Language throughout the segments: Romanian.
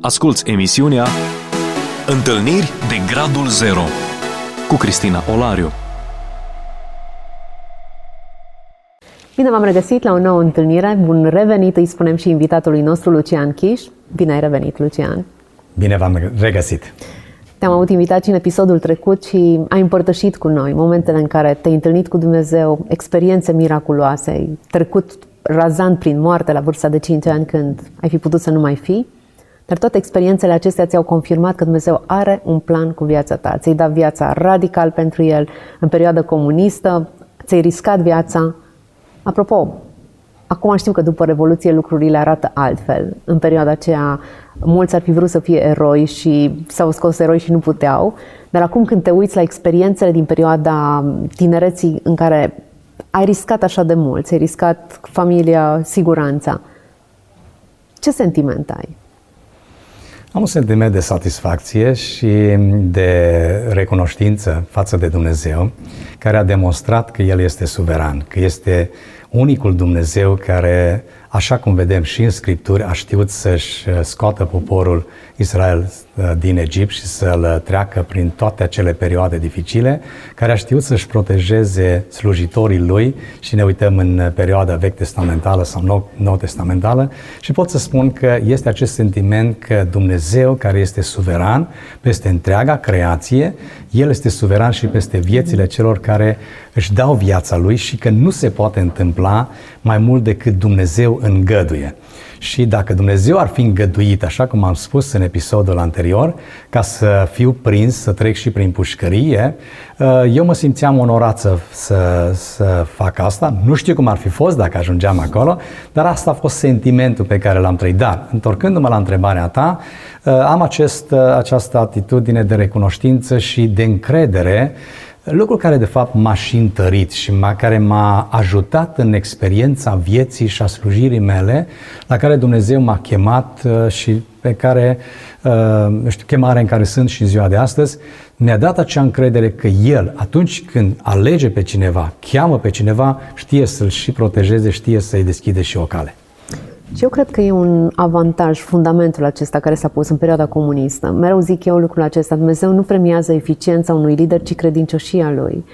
Asculți emisiunea Întâlniri de Gradul Zero cu Cristina Olariu. Bine v-am regăsit la o nouă întâlnire. Bun revenit, îi spunem și invitatului nostru, Lucian Chiș. Bine ai revenit, Lucian. Bine v-am regăsit. Te-am avut invitat și în episodul trecut și ai împărtășit cu noi momentele în care te-ai întâlnit cu Dumnezeu, experiențe miraculoase, ai trecut razant prin moarte la vârsta de 5 ani când ai fi putut să nu mai fi. Dar toate experiențele acestea ți-au confirmat că Dumnezeu are un plan cu viața ta. Ți-ai dat viața radical pentru El în perioada comunistă, ți-ai riscat viața. Apropo, acum știu că după Revoluție lucrurile arată altfel. În perioada aceea mulți ar fi vrut să fie eroi și s-au scos eroi și nu puteau. Dar acum când te uiți la experiențele din perioada tinereții în care ai riscat așa de mult, ți-ai riscat familia, siguranța, ce sentiment ai? Am un sentiment de satisfacție și de recunoștință față de Dumnezeu, care a demonstrat că El este suveran, că este unicul Dumnezeu care, așa cum vedem și în Scripturi, a știut să-și scoată poporul Israel uh, din Egipt și să-l treacă prin toate acele perioade dificile, care a știut să-și protejeze slujitorii lui și ne uităm în perioada vechi testamentală sau nou, nou testamentală și pot să spun că este acest sentiment că Dumnezeu, care este suveran peste întreaga creație, El este suveran și peste viețile celor care își dau viața lui și că nu se poate întâmpla mai mult decât Dumnezeu îngăduie. Și dacă Dumnezeu ar fi îngăduit, așa cum am spus în episodul anterior, ca să fiu prins, să trec și prin pușcărie, uh, eu mă simțeam onorat să, să, să fac asta. Nu știu cum ar fi fost dacă ajungeam acolo, dar asta a fost sentimentul pe care l-am trăit. Dar, întorcându-mă la întrebarea ta, uh, am acest, uh, această atitudine de recunoștință și de încredere Lucru care de fapt m-a și întărit și m-a, care m-a ajutat în experiența vieții și a slujirii mele, la care Dumnezeu m-a chemat uh, și pe care, uh, știu, chemarea în care sunt și în ziua de astăzi, mi-a dat acea încredere că El, atunci când alege pe cineva, cheamă pe cineva, știe să-l și protejeze, știe să-i deschide și o cale. Și eu cred că e un avantaj, fundamentul acesta care s-a pus în perioada comunistă. Mereu zic eu lucrul acesta, Dumnezeu nu premiază eficiența unui lider, ci credincioșia lui.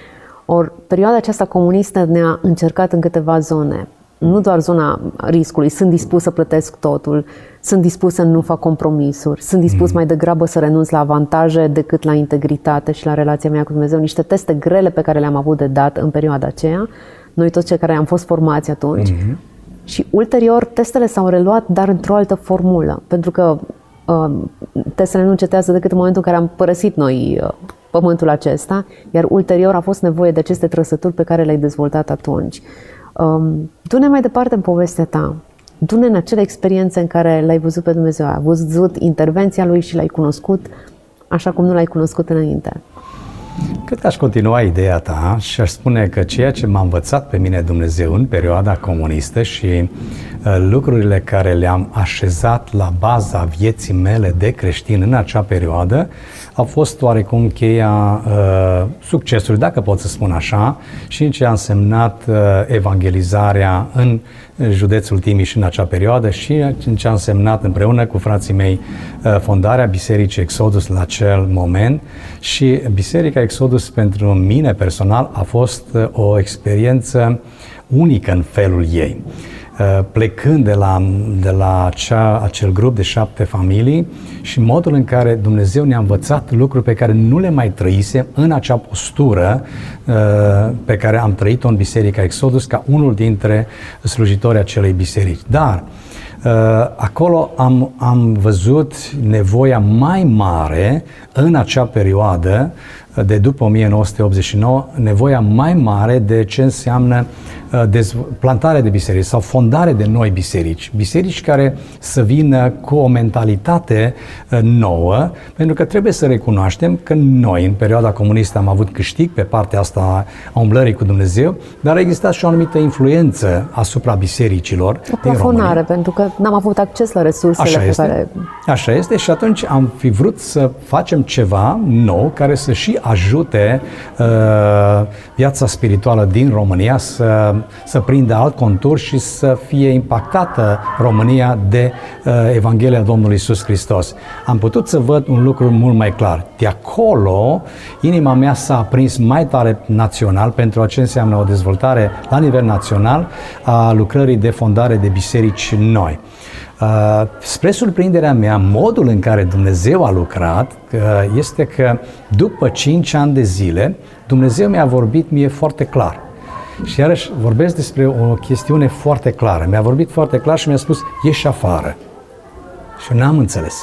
Ori perioada aceasta comunistă ne-a încercat în câteva zone. Nu doar zona riscului, sunt dispus să plătesc totul, sunt dispus să nu fac compromisuri, sunt dispus mm. mai degrabă să renunț la avantaje decât la integritate și la relația mea cu Dumnezeu. Niște teste grele pe care le-am avut de dat în perioada aceea, noi toți cei care am fost formați atunci, mm-hmm și ulterior testele s-au reluat, dar într-o altă formulă, pentru că uh, testele nu încetează decât în momentul în care am părăsit noi uh, pământul acesta, iar ulterior a fost nevoie de aceste trăsături pe care le-ai dezvoltat atunci. Um, du-ne mai departe în povestea ta. Du-ne în acele experiențe în care l-ai văzut pe Dumnezeu, ai văzut intervenția Lui și l-ai cunoscut așa cum nu l-ai cunoscut înainte. Cred că aș continua ideea ta și aș spune că ceea ce m-a învățat pe mine Dumnezeu în perioada comunistă și uh, lucrurile care le-am așezat la baza vieții mele de creștin în acea perioadă a fost oarecum cheia uh, succesului, dacă pot să spun așa, și în ce a însemnat uh, evangelizarea în județul Timiș în acea perioadă și în ce a însemnat împreună cu frații mei uh, fondarea Bisericii Exodus la acel moment și Biserica Exodus pentru mine personal a fost uh, o experiență unică în felul ei. Uh, plecând de la, de la acea, acel grup de șapte familii și modul în care Dumnezeu ne-a învățat lucruri pe care nu le mai trăise în acea postură uh, pe care am trăit-o în Biserica Exodus ca unul dintre slujitorii acelei biserici. Dar uh, acolo am, am văzut nevoia mai mare în acea perioadă de după 1989, nevoia mai mare de ce înseamnă Uh, plantare de biserici sau fondare de noi biserici. Biserici care să vină cu o mentalitate uh, nouă, pentru că trebuie să recunoaștem că noi, în perioada comunistă, am avut câștig pe partea asta a umblării cu Dumnezeu, dar a existat și o anumită influență asupra bisericilor. O plafonare, pentru că n-am avut acces la resursele Așa pe este. care... Așa este și atunci am fi vrut să facem ceva nou care să și ajute uh, viața spirituală din România să, să prindă alt contur și să fie impactată România de uh, Evanghelia Domnului Isus Hristos. Am putut să văd un lucru mult mai clar. De acolo, inima mea s-a aprins mai tare național pentru ce înseamnă o dezvoltare la nivel național a lucrării de fondare de biserici noi. Uh, spre surprinderea mea, modul în care Dumnezeu a lucrat uh, este că după 5 ani de zile, Dumnezeu mi-a vorbit mie foarte clar. Și iarăși vorbesc despre o chestiune foarte clară. Mi-a vorbit foarte clar și mi-a spus, ieși afară. Și n-am înțeles.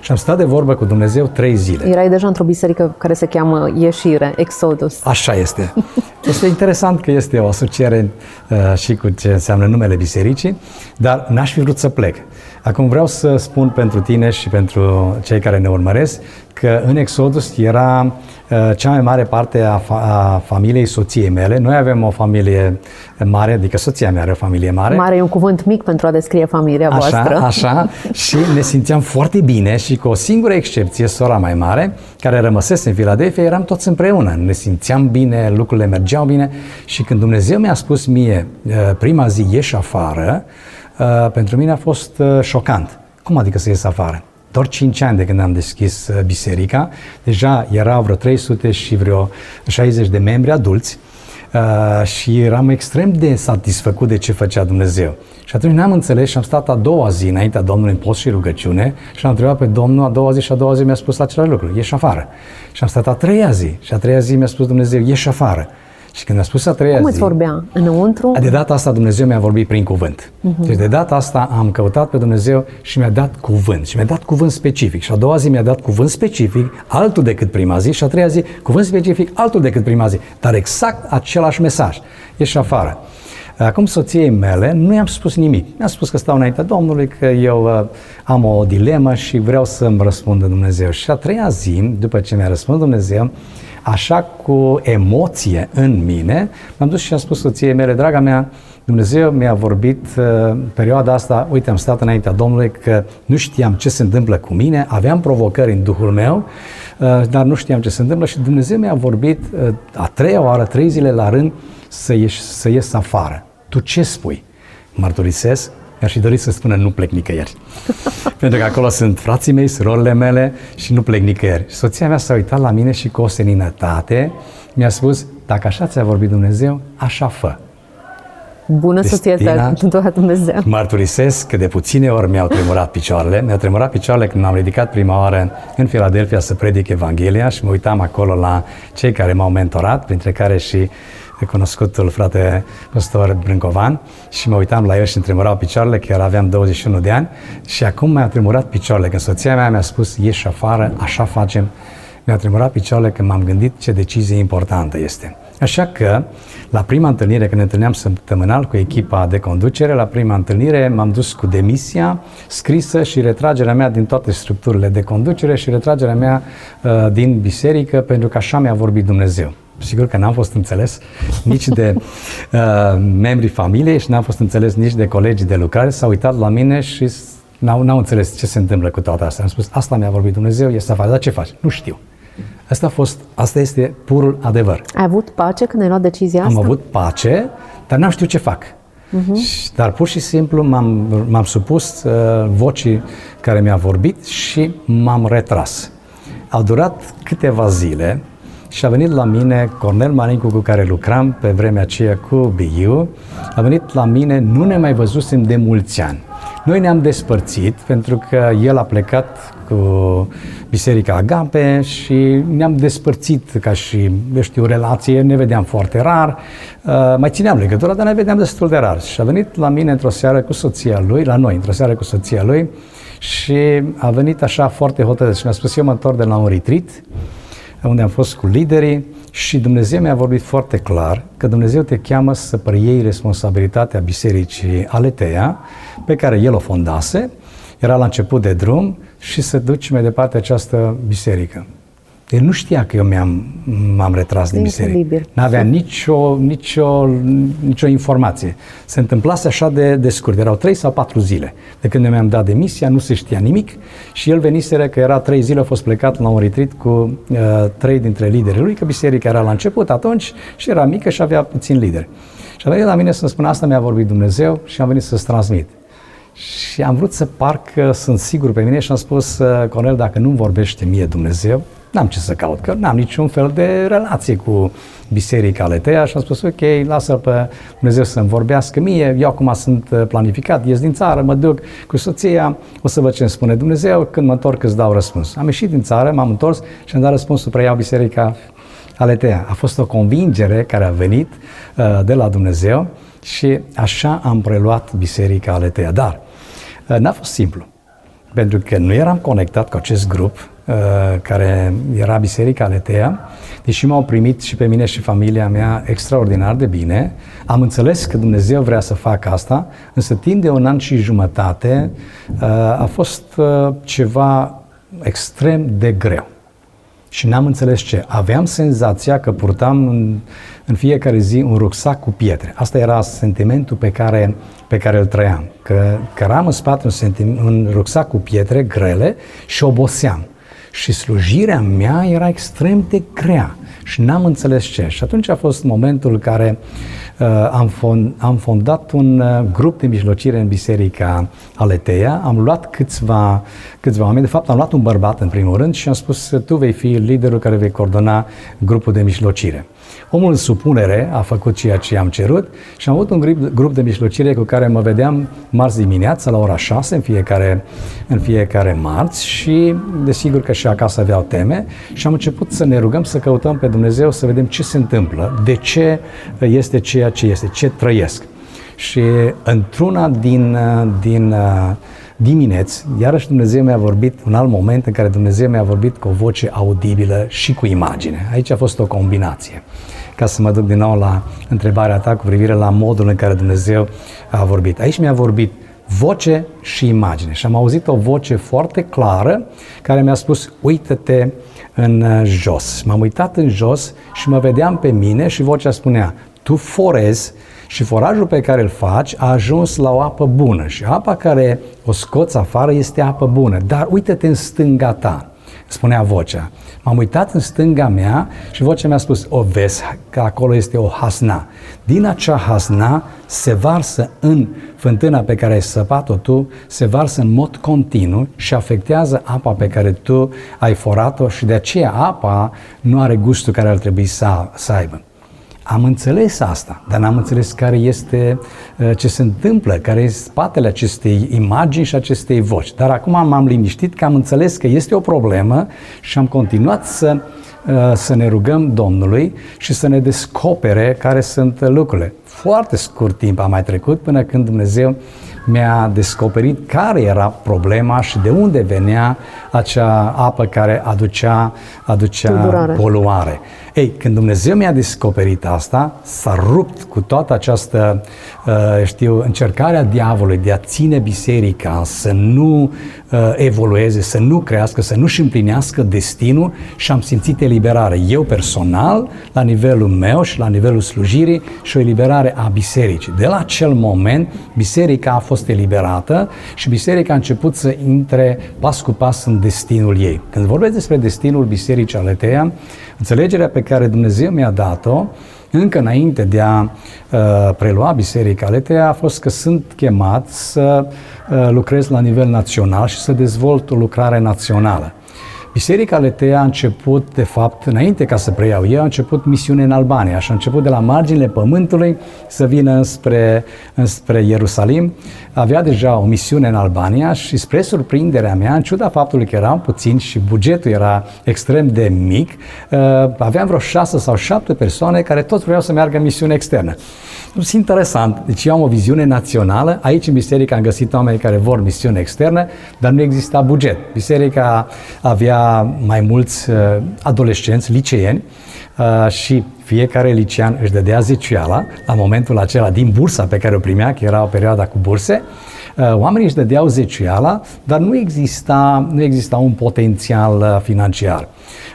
Și am stat de vorbă cu Dumnezeu trei zile. Erai deja într-o biserică care se cheamă Ieșire, Exodus. Așa este. Este interesant că este o asociere uh, și cu ce înseamnă numele bisericii, dar n-aș fi vrut să plec. Acum vreau să spun pentru tine și pentru cei care ne urmăresc că în Exodus era uh, cea mai mare parte a, fa- a familiei soției mele. Noi avem o familie mare, adică soția mea are o familie mare. Mare e un cuvânt mic pentru a descrie familia așa, voastră. Așa, și ne simțeam foarte bine și cu o singură excepție, sora mai mare, care rămăsese în Filadelfia, eram toți împreună. Ne simțeam bine, lucrurile mergeau bine și când Dumnezeu mi-a spus mie uh, prima zi ieși afară, uh, pentru mine a fost uh, șocant. Cum adică să ies afară? Doar 5 ani de când am deschis biserica, deja erau vreo 300 și vreo 60 de membri adulți uh, și eram extrem de satisfăcut de ce făcea Dumnezeu. Și atunci n-am înțeles și am stat a doua zi înaintea Domnului în post și rugăciune și am întrebat pe Domnul a doua zi și a doua zi mi-a spus același lucru, ieși afară. Și am stat a treia zi și a treia zi mi-a spus Dumnezeu, ieși afară. Și când a spus a treia Cum zi... îți vorbea? Înăuntru? De data asta Dumnezeu mi-a vorbit prin cuvânt. Uh-huh. Deci de data asta am căutat pe Dumnezeu și mi-a dat cuvânt. Și mi-a dat cuvânt specific. Și a doua zi mi-a dat cuvânt specific, altul decât prima zi. Și a treia zi, cuvânt specific, altul decât prima zi. Dar exact același mesaj. Ieși afară. Acum soției mele nu i-am spus nimic. Mi-a spus că stau înaintea Domnului, că eu uh, am o dilemă și vreau să-mi răspundă Dumnezeu. Și a treia zi, după ce mi-a răspuns Dumnezeu, așa cu emoție în mine, m-am dus și am spus soției mele, draga mea, Dumnezeu mi-a vorbit uh, perioada asta, uite, am stat înaintea Domnului că nu știam ce se întâmplă cu mine, aveam provocări în Duhul meu, uh, dar nu știam ce se întâmplă și Dumnezeu mi-a vorbit uh, a treia oară, trei zile la rând, să, ieși, să ies afară. Tu ce spui? Mărturisesc, mi-aș fi dorit să spună nu plec nicăieri. Pentru că acolo sunt frații mei, surorile mele și nu plec nicăieri. Și soția mea s-a uitat la mine și cu o seninătate mi-a spus, dacă așa ți-a vorbit Dumnezeu, așa fă. Bună soție ți-a Dumnezeu. Mărturisesc că de puține ori mi-au tremurat picioarele. Mi-au tremurat picioarele când m-am ridicat prima oară în Filadelfia să predic Evanghelia și mă uitam acolo la cei care m-au mentorat, printre care și cunoscutul frate păstor Brâncovan și mă uitam la el și îmi tremurau picioarele, chiar aveam 21 de ani și acum mi-a tremurat picioarele. Când soția mea mi-a spus, ieși afară, așa facem, mi-a tremurat picioarele când m-am gândit ce decizie importantă este. Așa că, la prima întâlnire, când ne întâlneam săptămânal cu echipa de conducere, la prima întâlnire m-am dus cu demisia scrisă și retragerea mea din toate structurile de conducere și retragerea mea uh, din biserică, pentru că așa mi-a vorbit Dumnezeu. Sigur că n-am fost înțeles nici de uh, membrii familiei și n-am fost înțeles nici de colegii de lucrare. S-au uitat la mine și n-au, n-au înțeles ce se întâmplă cu toate astea. Am spus, asta mi-a vorbit Dumnezeu, este afară. Dar ce faci? Nu știu. Asta, a fost, asta este purul adevăr. Ai avut pace când ai luat decizia asta? Am avut pace, dar n-am știut ce fac. Uh-huh. Dar pur și simplu m-am, m-am supus uh, vocii care mi-a vorbit și m-am retras. Au durat câteva zile și a venit la mine Cornel Marincu cu care lucram pe vremea aceea cu BIU, a venit la mine, nu ne mai văzusem de mulți ani. Noi ne-am despărțit pentru că el a plecat cu Biserica Agape și ne-am despărțit ca și, eu știu, relație, ne vedeam foarte rar, uh, mai țineam legătura, dar ne vedeam destul de rar. Și a venit la mine într-o seară cu soția lui, la noi, într-o seară cu soția lui și a venit așa foarte hotărât și mi-a spus, eu mă întorc de la un retreat, unde am fost cu liderii și Dumnezeu mi-a vorbit foarte clar că Dumnezeu te cheamă să preiei responsabilitatea bisericii Aletea, pe care El o fondase, era la început de drum și să duci mai departe această biserică. El nu știa că eu mi-am, m-am retras din biserică. N-avea nicio, nicio, nicio informație. Se întâmplase așa de, de scurt. Erau trei sau patru zile de când mi-am dat demisia, nu se știa nimic și el veniseră că era trei zile, a fost plecat la un retreat cu uh, trei dintre liderii lui, că biserica era la început atunci și era mică și avea puțin lideri. Și a venit la mine să-mi spună, asta mi-a vorbit Dumnezeu și am venit să-ți transmit. Și am vrut să parc că sunt sigur pe mine și am spus, uh, Cornel, dacă nu vorbește mie Dumnezeu, n-am ce să caut, că n-am niciun fel de relație cu biserica Aletea și am spus, ok, lasă pe Dumnezeu să-mi vorbească mie, eu acum sunt uh, planificat, ies din țară, mă duc cu soția, o să văd ce îmi spune Dumnezeu, când mă întorc îți dau răspuns. Am ieșit din țară, m-am întors și am dat răspunsul, preiau biserica Aletea. A fost o convingere care a venit uh, de la Dumnezeu și așa am preluat biserica Aletea. Dar uh, n-a fost simplu, pentru că nu eram conectat cu acest grup, Uh, care era Biserica Aletea, deși m-au primit și pe mine și familia mea extraordinar de bine, am înțeles că Dumnezeu vrea să facă asta, însă timp de un an și jumătate uh, a fost uh, ceva extrem de greu. Și n-am înțeles ce. Aveam senzația că purtam în, în fiecare zi un rucsac cu pietre. Asta era sentimentul pe care, pe care îl trăiam. Că căram în spate un, sentiment, un rucsac cu pietre grele și oboseam și slujirea mea era extrem de grea și n-am înțeles ce. Și atunci a fost momentul în care uh, am, fond, am fondat un uh, grup de mijlocire în Biserica Aleteia, am luat câțiva, câțiva oameni, de fapt am luat un bărbat în primul rând și am spus tu vei fi liderul care vei coordona grupul de mijlocire. Omul în supunere a făcut ceea ce am cerut și am avut un grup, grup de mijlocire cu care mă vedeam marți dimineața la ora 6 în fiecare, în fiecare marți și desigur că și acasă aveau teme și am început să ne rugăm să căutăm pe Dumnezeu să vedem ce se întâmplă, de ce este ceea ce este, ce trăiesc. Și într-una din, din dimineți, iarăși Dumnezeu mi-a vorbit, un alt moment în care Dumnezeu mi-a vorbit cu o voce audibilă și cu imagine. Aici a fost o combinație. Ca să mă duc din nou la întrebarea ta cu privire la modul în care Dumnezeu a vorbit. Aici mi-a vorbit voce și imagine. Și am auzit o voce foarte clară care mi-a spus, uită-te în jos. M-am uitat în jos și mă vedeam pe mine și vocea spunea, tu forezi și forajul pe care îl faci a ajuns la o apă bună și apa care o scoți afară este apă bună, dar uite-te în stânga ta, spunea vocea. M-am uitat în stânga mea și vocea mi-a spus, o vezi că acolo este o hasna. Din acea hasna se varsă în fântâna pe care ai săpat-o tu, se varsă în mod continuu și afectează apa pe care tu ai forat-o și de aceea apa nu are gustul care ar trebui să, să aibă. Am înțeles asta, dar n-am înțeles care este uh, ce se întâmplă, care este spatele acestei imagini și acestei voci. Dar acum m-am liniștit că am înțeles că este o problemă și am continuat să, uh, să ne rugăm Domnului și să ne descopere care sunt lucrurile. Foarte scurt timp a mai trecut până când Dumnezeu mi-a descoperit care era problema și de unde venea acea apă care aducea, aducea poluare. Ei, când Dumnezeu mi-a descoperit asta, s-a rupt cu toată această, uh, știu, încercarea diavolului de a ține biserica să nu uh, evolueze, să nu crească, să nu-și împlinească destinul și am simțit eliberare. Eu personal, la nivelul meu și la nivelul slujirii și o eliberare a bisericii. De la acel moment, biserica a fost eliberată și biserica a început să intre pas cu pas în destinul ei. Când vorbesc despre destinul bisericii Aletea, înțelegerea pe care Dumnezeu mi-a dat-o, încă înainte de a uh, prelua Biserica Aletea, a fost că sunt chemat să uh, lucrez la nivel național și să dezvolt o lucrare națională. Biserica Letea a început, de fapt, înainte ca să preiau eu, a început misiune în Albania și a început de la marginile pământului să vină înspre, înspre Ierusalim. Avea deja o misiune în Albania și spre surprinderea mea, în ciuda faptului că eram puțin și bugetul era extrem de mic, uh, aveam vreo șase sau șapte persoane care toți vreau să meargă în misiune externă. Sunt interesant. Deci eu am o viziune națională. Aici în biserică am găsit oameni care vor misiune externă, dar nu exista buget. Biserica avea mai mulți uh, adolescenți, liceeni, uh, și fiecare licean își dădea zeciala la momentul acela din bursa pe care o primea, că era o perioadă cu burse, Uh, oamenii își dădeau zeciuiala, dar nu exista, nu exista un potențial uh, financiar.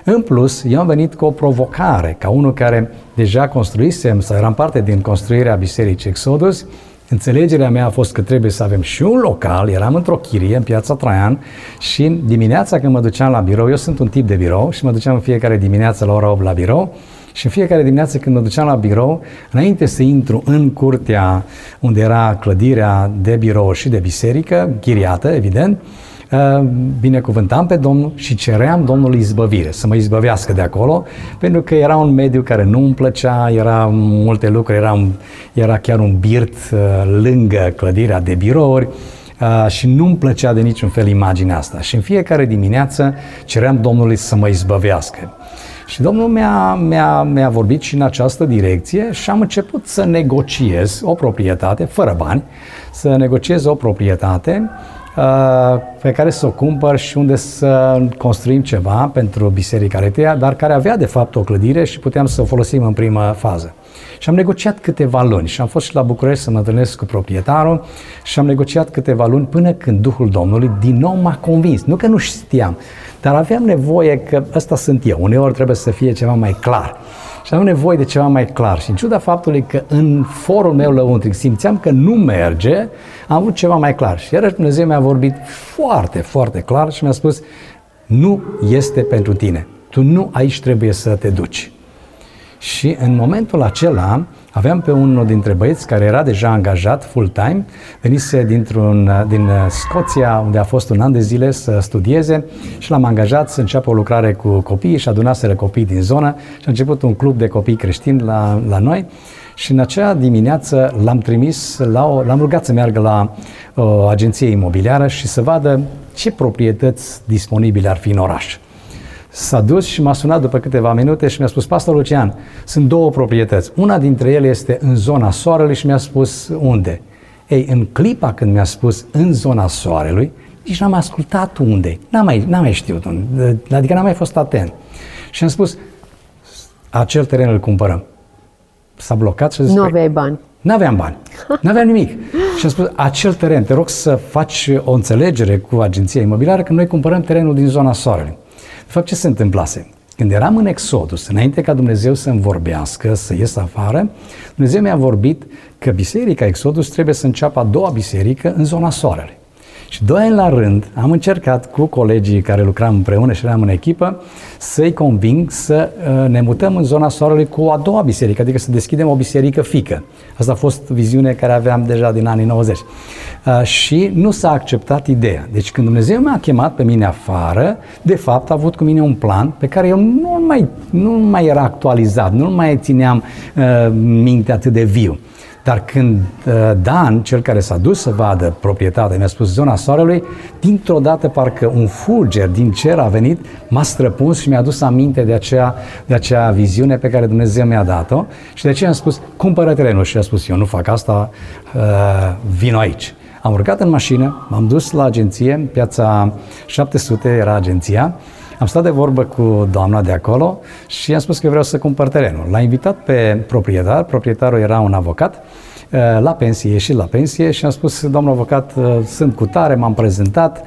În plus, eu am venit cu o provocare, ca unul care deja construisem, sau eram parte din construirea Bisericii Exodus, Înțelegerea mea a fost că trebuie să avem și un local, eram într-o chirie în piața Traian și dimineața când mă duceam la birou, eu sunt un tip de birou și mă duceam în fiecare dimineață la ora 8 la birou și în fiecare dimineață când mă duceam la birou, înainte să intru în curtea unde era clădirea de birou și de biserică, chiriată, evident, Uh, binecuvântam pe Domnul și ceream Domnului izbăvire, să mă izbăvească de acolo, pentru că era un mediu care nu îmi plăcea, era multe lucruri, era, un, era chiar un birt uh, lângă clădirea de birouri, Uh, și nu-mi plăcea de niciun fel imaginea asta. Și în fiecare dimineață ceream Domnului să mă izbăvească. Și Domnul mi-a, mi-a, mi-a vorbit și în această direcție și am început să negociez o proprietate, fără bani, să negociez o proprietate Uh, pe care să o cumpăr și unde să construim ceva pentru Biserica Retea, dar care avea de fapt o clădire și puteam să o folosim în prima fază. Și am negociat câteva luni și am fost și la București să mă întâlnesc cu proprietarul și am negociat câteva luni până când Duhul Domnului din nou m-a convins. Nu că nu știam, dar aveam nevoie că ăsta sunt eu. Uneori trebuie să fie ceva mai clar. Și am nevoie de ceva mai clar. Și în ciuda faptului că în forul meu lăuntric simțeam că nu merge, am avut ceva mai clar. Și iarăși Dumnezeu mi-a vorbit foarte, foarte clar și mi-a spus, nu este pentru tine. Tu nu aici trebuie să te duci. Și în momentul acela aveam pe unul dintre băieți care era deja angajat full-time, venise dintr-un, din Scoția, unde a fost un an de zile să studieze și l-am angajat să înceapă o lucrare cu copiii și adunaseră copii din zonă și a început un club de copii creștini la, la noi. Și în acea dimineață l-am trimis, la o, l-am rugat să meargă la o agenție imobiliară și să vadă ce proprietăți disponibile ar fi în oraș. S-a dus și m-a sunat după câteva minute și mi-a spus, Pastor Lucian, sunt două proprietăți. Una dintre ele este în zona soarelui și mi-a spus unde. Ei, în clipa când mi-a spus în zona soarelui, nici n-am ascultat unde. N-am mai, n-am mai știut unde. Adică n-am mai fost atent. Și am spus, acel teren îl cumpărăm. S-a blocat și a zis, Nu aveai bani. Nu aveam bani, nu aveam nimic. Și am spus, acel teren, te rog să faci o înțelegere cu agenția imobiliară că noi cumpărăm terenul din zona Soarelui. De fapt, ce se întâmplase? Când eram în Exodus, înainte ca Dumnezeu să-mi vorbească, să ies afară, Dumnezeu mi-a vorbit că biserica Exodus trebuie să înceapă a doua biserică în zona Soarelui. Și doi ani la rând am încercat cu colegii care lucram împreună și eram în echipă să-i conving să uh, ne mutăm în zona Soarelui cu a doua biserică, adică să deschidem o biserică fică. Asta a fost viziune care aveam deja din anii 90. Uh, și nu s-a acceptat ideea. Deci când Dumnezeu m-a chemat pe mine afară, de fapt a avut cu mine un plan pe care eu nu mai, nu mai era actualizat, nu mai țineam uh, minte atât de viu. Dar când uh, Dan, cel care s-a dus să vadă proprietatea, mi-a spus zona soarelui, dintr-o dată parcă un fulger din cer a venit, m-a străpuns și mi-a dus aminte de acea, de acea viziune pe care Dumnezeu mi-a dat-o și de aceea am spus, cumpără terenul și a spus, eu nu fac asta, uh, vin aici. Am urcat în mașină, m-am dus la agenție, în piața 700 era agenția, am stat de vorbă cu doamna de acolo și i-am spus că vreau să cumpăr terenul. L-a invitat pe proprietar, proprietarul era un avocat, uh, la pensie și la pensie și am spus, domnul avocat, uh, sunt cu tare, m-am prezentat,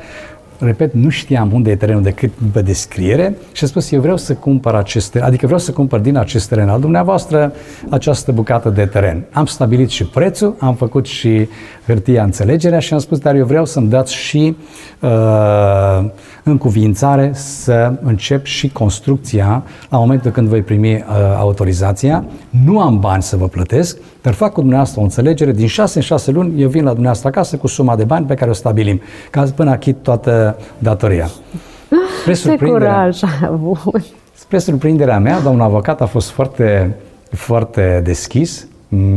repet, nu știam unde e terenul decât pe descriere și am spus, eu vreau să cumpăr acest teren, adică vreau să cumpăr din acest teren al dumneavoastră această bucată de teren. Am stabilit și prețul, am făcut și hârtia înțelegerea și am spus, dar eu vreau să-mi dați și uh, în cuvințare să încep și construcția la momentul când voi primi uh, autorizația. Nu am bani să vă plătesc, dar fac cu dumneavoastră o înțelegere. Din 6 în 6 luni eu vin la dumneavoastră acasă cu suma de bani pe care o stabilim, ca până achit toată datoria. Spre surprinderea, Ce curaj avut. Spre surprinderea mea, domnul avocat a fost foarte, foarte deschis,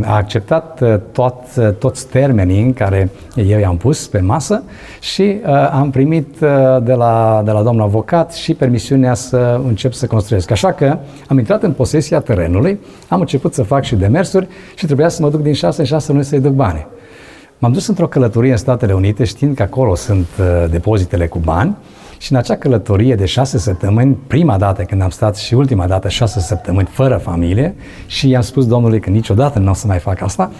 a acceptat uh, tot, uh, toți termenii în care eu i-am pus pe masă și uh, am primit uh, de, la, de la domnul avocat și permisiunea să încep să construiesc. Așa că am intrat în posesia terenului, am început să fac și demersuri și trebuia să mă duc din 6 în 6 luni să-i duc bani. M-am dus într-o călătorie în Statele Unite știind că acolo sunt uh, depozitele cu bani și în acea călătorie de șase săptămâni, prima dată când am stat și ultima dată șase săptămâni fără familie și i-am spus Domnului că niciodată nu o să mai fac asta,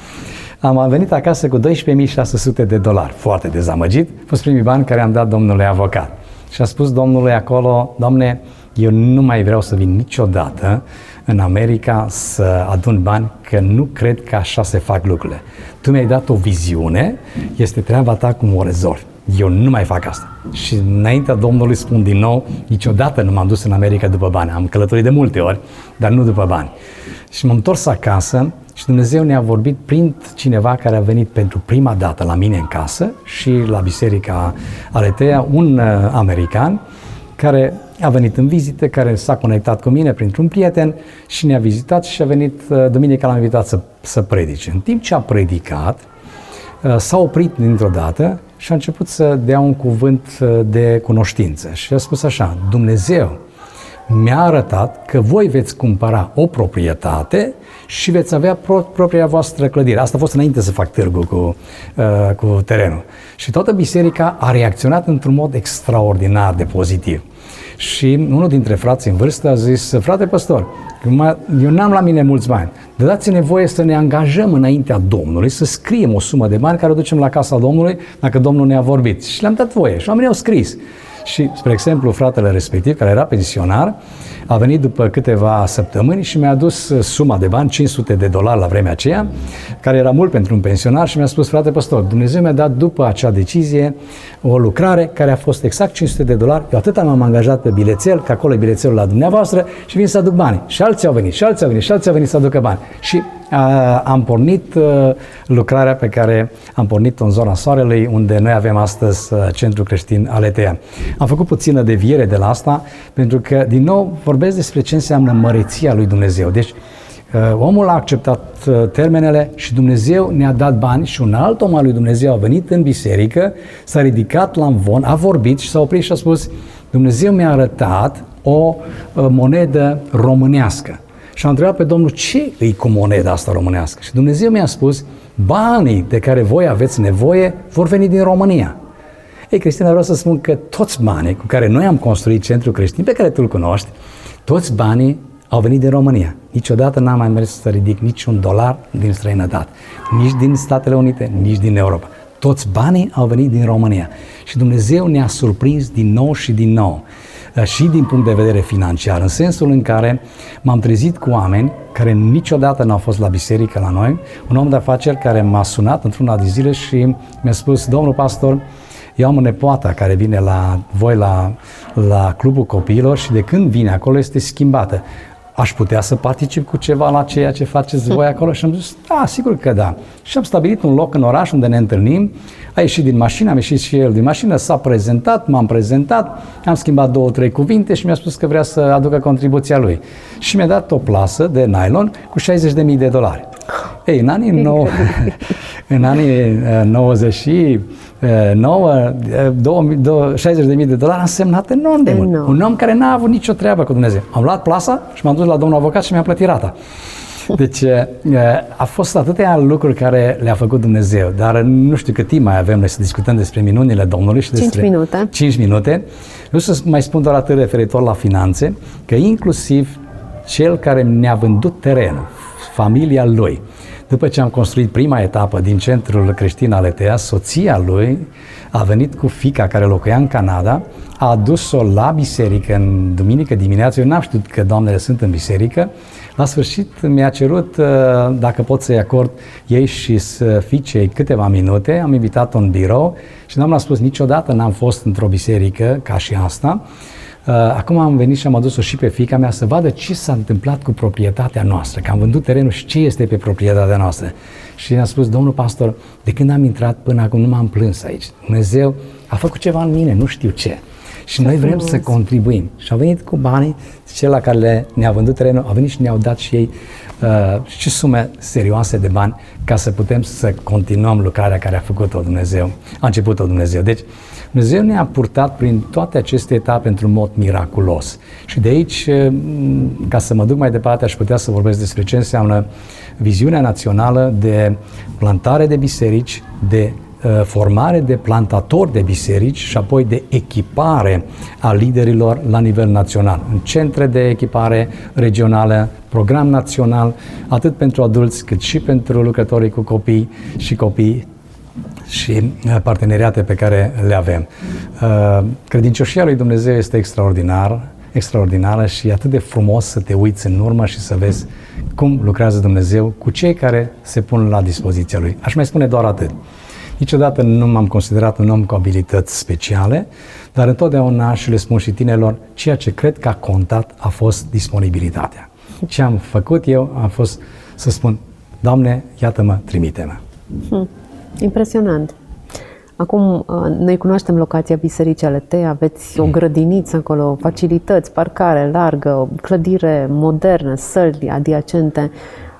Am venit acasă cu 12.600 de dolari, foarte dezamăgit. A fost primii bani care am dat domnului avocat. Și a spus domnului acolo, domne, eu nu mai vreau să vin niciodată în America să adun bani, că nu cred că așa se fac lucrurile. Tu mi-ai dat o viziune, este treaba ta cum o rezolvi. Eu nu mai fac asta. Și înaintea Domnului spun din nou, niciodată nu m-am dus în America după bani. Am călătorit de multe ori, dar nu după bani. Și m-am întors acasă și Dumnezeu ne-a vorbit prin cineva care a venit pentru prima dată la mine în casă și la biserica Aletea, un uh, american care a venit în vizită, care s-a conectat cu mine printr-un prieten și ne-a vizitat și a venit, uh, duminica l-am invitat să, să predice. În timp ce a predicat, uh, s-a oprit dintr-o dată și a început să dea un cuvânt uh, de cunoștință și a spus așa, Dumnezeu mi-a arătat că voi veți cumpăra o proprietate și veți avea pro- propria voastră clădire. Asta a fost înainte să fac târgul cu, uh, cu terenul. Și toată biserica a reacționat într-un mod extraordinar de pozitiv. Și unul dintre frații în vârstă a zis, frate păstor, eu n-am la mine mulți bani, dar dați-ne voie să ne angajăm înaintea Domnului, să scriem o sumă de bani care o ducem la casa Domnului dacă Domnul ne-a vorbit. Și le-am dat voie și oamenii au scris. Și, spre exemplu, fratele respectiv, care era pensionar, a venit după câteva săptămâni și mi-a adus uh, suma de bani, 500 de dolari la vremea aceea, care era mult pentru un pensionar și mi-a spus, frate păstor, Dumnezeu mi-a dat după acea decizie o lucrare care a fost exact 500 de dolari. Eu atât m-am angajat pe bilețel, că acolo e bilețelul la dumneavoastră și vin să aduc bani. Și alții au venit, și alții au venit, și alții au venit să aducă bani. Și am pornit lucrarea pe care am pornit-o în zona Soarelui, unde noi avem astăzi Centrul Creștin Aletea. Am făcut puțină deviere de la asta, pentru că, din nou, vorbesc despre ce înseamnă măreția lui Dumnezeu. Deci, omul a acceptat termenele și Dumnezeu ne-a dat bani și un alt om al lui Dumnezeu a venit în biserică, s-a ridicat la învon, a vorbit și s-a oprit și a spus Dumnezeu mi-a arătat o monedă românească. Și am întrebat pe Domnul ce îi cu moneda asta românească. Și Dumnezeu mi-a spus, banii de care voi aveți nevoie vor veni din România. Ei, Cristina, vreau să spun că toți banii cu care noi am construit Centrul Creștin, pe care tu îl cunoști, toți banii au venit din România. Niciodată n-am mai mers să ridic niciun dolar din străinătate. Nici din Statele Unite, nici din Europa. Toți banii au venit din România. Și Dumnezeu ne-a surprins din nou și din nou și din punct de vedere financiar, în sensul în care m-am trezit cu oameni care niciodată n-au fost la biserică la noi, un om de afaceri care m-a sunat într-una de zile și mi-a spus, domnul pastor, eu am o nepoată care vine la voi la, la clubul copiilor și de când vine acolo este schimbată aș putea să particip cu ceva la ceea ce faceți voi acolo? Și am zis, da, sigur că da. Și am stabilit un loc în oraș unde ne întâlnim. A ieșit din mașină, am ieșit și el din mașină, s-a prezentat, m-am prezentat, am schimbat două, trei cuvinte și mi-a spus că vrea să aducă contribuția lui. Și mi-a dat o plasă de nylon cu 60.000 de dolari. Ei, în anii, nou, în anii 90 9, 60.000 de dolari a însemnat enorm de mult. Un om care n-a avut nicio treabă cu Dumnezeu. Am luat plasa și m-am dus la domnul avocat și mi-a plătit rata. Deci a fost atâtea lucruri care le-a făcut Dumnezeu, dar nu știu cât timp mai avem noi să discutăm despre minunile Domnului și despre 5 minute. 5 minute. Nu să mai spun doar atât referitor la finanțe, că inclusiv cel care ne-a vândut terenul, familia lui, după ce am construit prima etapă din centrul creștin al ETEA, soția lui a venit cu fica care locuia în Canada, a adus-o la biserică în duminică dimineață. Eu n-am știut că doamnele sunt în biserică. La sfârșit mi-a cerut uh, dacă pot să-i acord ei și să fiicei câteva minute. Am invitat-o în birou și doamna a spus niciodată n-am fost într-o biserică ca și asta. Uh, acum am venit și am adus-o și pe fica mea să vadă ce s-a întâmplat cu proprietatea noastră, că am vândut terenul și ce este pe proprietatea noastră. Și a spus, domnul pastor, de când am intrat până acum nu m-am plâns aici. Dumnezeu a făcut ceva în mine, nu știu ce. Și noi vrem să contribuim. Și au venit cu banii, cel la care le, ne-a vândut terenul, au venit și ne-au dat și ei uh, și sume serioase de bani ca să putem să continuăm lucrarea care a făcut-o Dumnezeu, a început-o Dumnezeu. Deci, Dumnezeu ne-a purtat prin toate aceste etape într-un mod miraculos. Și de aici, uh, ca să mă duc mai departe, aș putea să vorbesc despre ce înseamnă viziunea națională de plantare de biserici, de uh, formare de plantatori de biserici și apoi de echipare a liderilor la nivel național, în centre de echipare regională, program național, atât pentru adulți cât și pentru lucrătorii cu copii și copii și uh, parteneriate pe care le avem. Uh, credincioșia lui Dumnezeu este extraordinar, extraordinară și atât de frumos să te uiți în urmă și să vezi cum lucrează Dumnezeu cu cei care se pun la dispoziția Lui. Aș mai spune doar atât. Niciodată nu m-am considerat un om cu abilități speciale, dar întotdeauna și le spun și tinerilor, ceea ce cred că a contat a fost disponibilitatea. Ce am făcut eu a fost să spun, Doamne, iată-mă, trimite-mă. Hmm. Impresionant. Acum, uh, noi cunoaștem locația Bisericii Aletei, aveți o grădiniță acolo, facilități, parcare largă, clădire modernă, săli adiacente.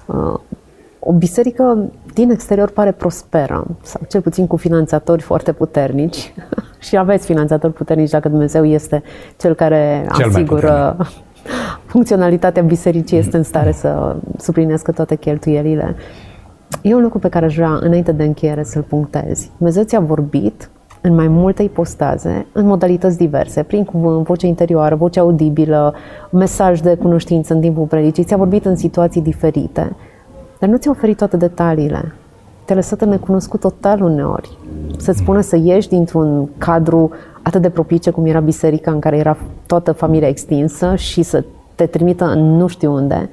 Uh, o biserică din exterior pare prosperă, sau cel puțin cu finanțatori foarte puternici. și aveți finanțatori puternici dacă Dumnezeu este cel care cel asigură funcționalitatea bisericii, este în stare să suplinească toate cheltuielile. E un lucru pe care aș vrea, înainte de încheiere, să-l punctezi. Dumnezeu ți-a vorbit în mai multe ipostaze, în modalități diverse, prin cuvânt, voce interioară, voce audibilă, mesaj de cunoștință în timpul predicii, ți-a vorbit în situații diferite, dar nu ți-a oferit toate detaliile. Te-a lăsat în necunoscut total uneori. Să-ți spună să ieși dintr-un cadru atât de propice cum era biserica în care era toată familia extinsă și să te trimită în nu știu unde,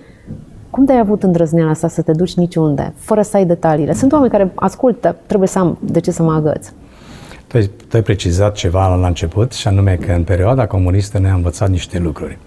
cum de-ai avut îndrăzneala asta să te duci niciunde, fără să ai detaliile? Sunt oameni care ascultă, trebuie să am de ce să mă agăț. Tu ai, tu ai precizat ceva la început și anume că în perioada comunistă ne-a învățat niște lucruri.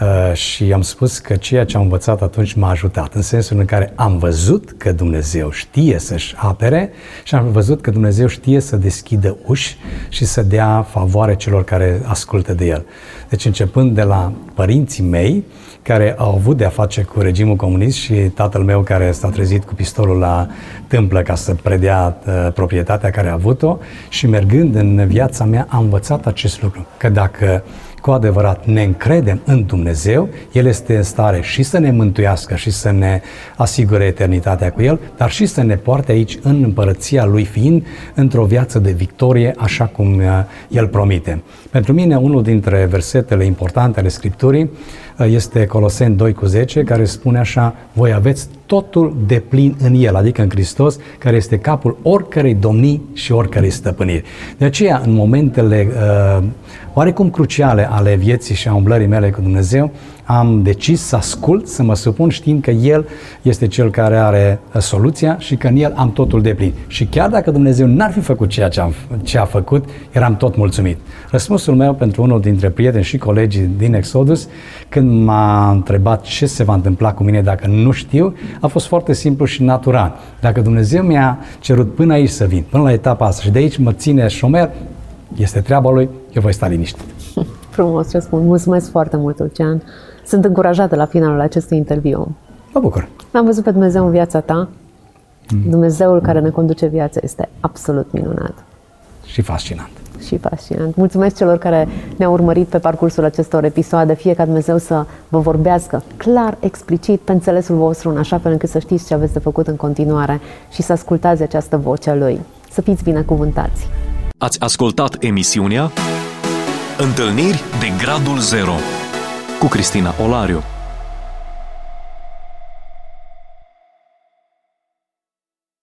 Uh, și am spus că ceea ce am învățat atunci m-a ajutat, în sensul în care am văzut că Dumnezeu știe să-și apere și am văzut că Dumnezeu știe să deschidă uși și să dea favoare celor care ascultă de El. Deci începând de la părinții mei, care au avut de-a face cu regimul comunist și tatăl meu care s-a trezit cu pistolul la tâmplă ca să predea uh, proprietatea care a avut-o și mergând în viața mea am învățat acest lucru, că dacă cu adevărat ne încredem în Dumnezeu, El este în stare și să ne mântuiască și să ne asigure eternitatea cu El, dar și să ne poarte aici în împărăția Lui fiind într-o viață de victorie, așa cum uh, El promite. Pentru mine, unul dintre versetele importante ale Scripturii uh, este Coloseni 2 cu 10, care spune așa, voi aveți totul de plin în El, adică în Hristos, care este capul oricărei domnii și oricărei stăpâniri. De aceea, în momentele uh, oarecum cruciale ale vieții și a umblării mele cu Dumnezeu, am decis să ascult, să mă supun știind că El este Cel care are uh, soluția și că în El am totul de plin. Și chiar dacă Dumnezeu n-ar fi făcut ceea ce, am, ce a făcut, eram tot mulțumit. Răspunsul meu pentru unul dintre prieteni și colegii din Exodus, când m-a întrebat ce se va întâmpla cu mine dacă nu știu, a fost foarte simplu și natural. Dacă Dumnezeu mi-a cerut până aici să vin, până la etapa asta și de aici mă ține șomer, este treaba lui, eu voi sta liniștit. Frumos răspund. Mulțumesc foarte mult, Lucian. Sunt încurajată la finalul acestui interviu. Mă bucur. Am văzut pe Dumnezeu în viața ta. Mm. Dumnezeul care ne conduce viața este absolut minunat. Și fascinant. Și fascinant. Mulțumesc celor care ne-au urmărit pe parcursul acestor episoade. Fie ca Dumnezeu să vă vorbească clar, explicit, pe înțelesul vostru, în așa fel încât să știți ce aveți de făcut în continuare și să ascultați această voce a Lui. Să fiți binecuvântați! Ați ascultat emisiunea Întâlniri de Gradul Zero ku Kristina Olarju.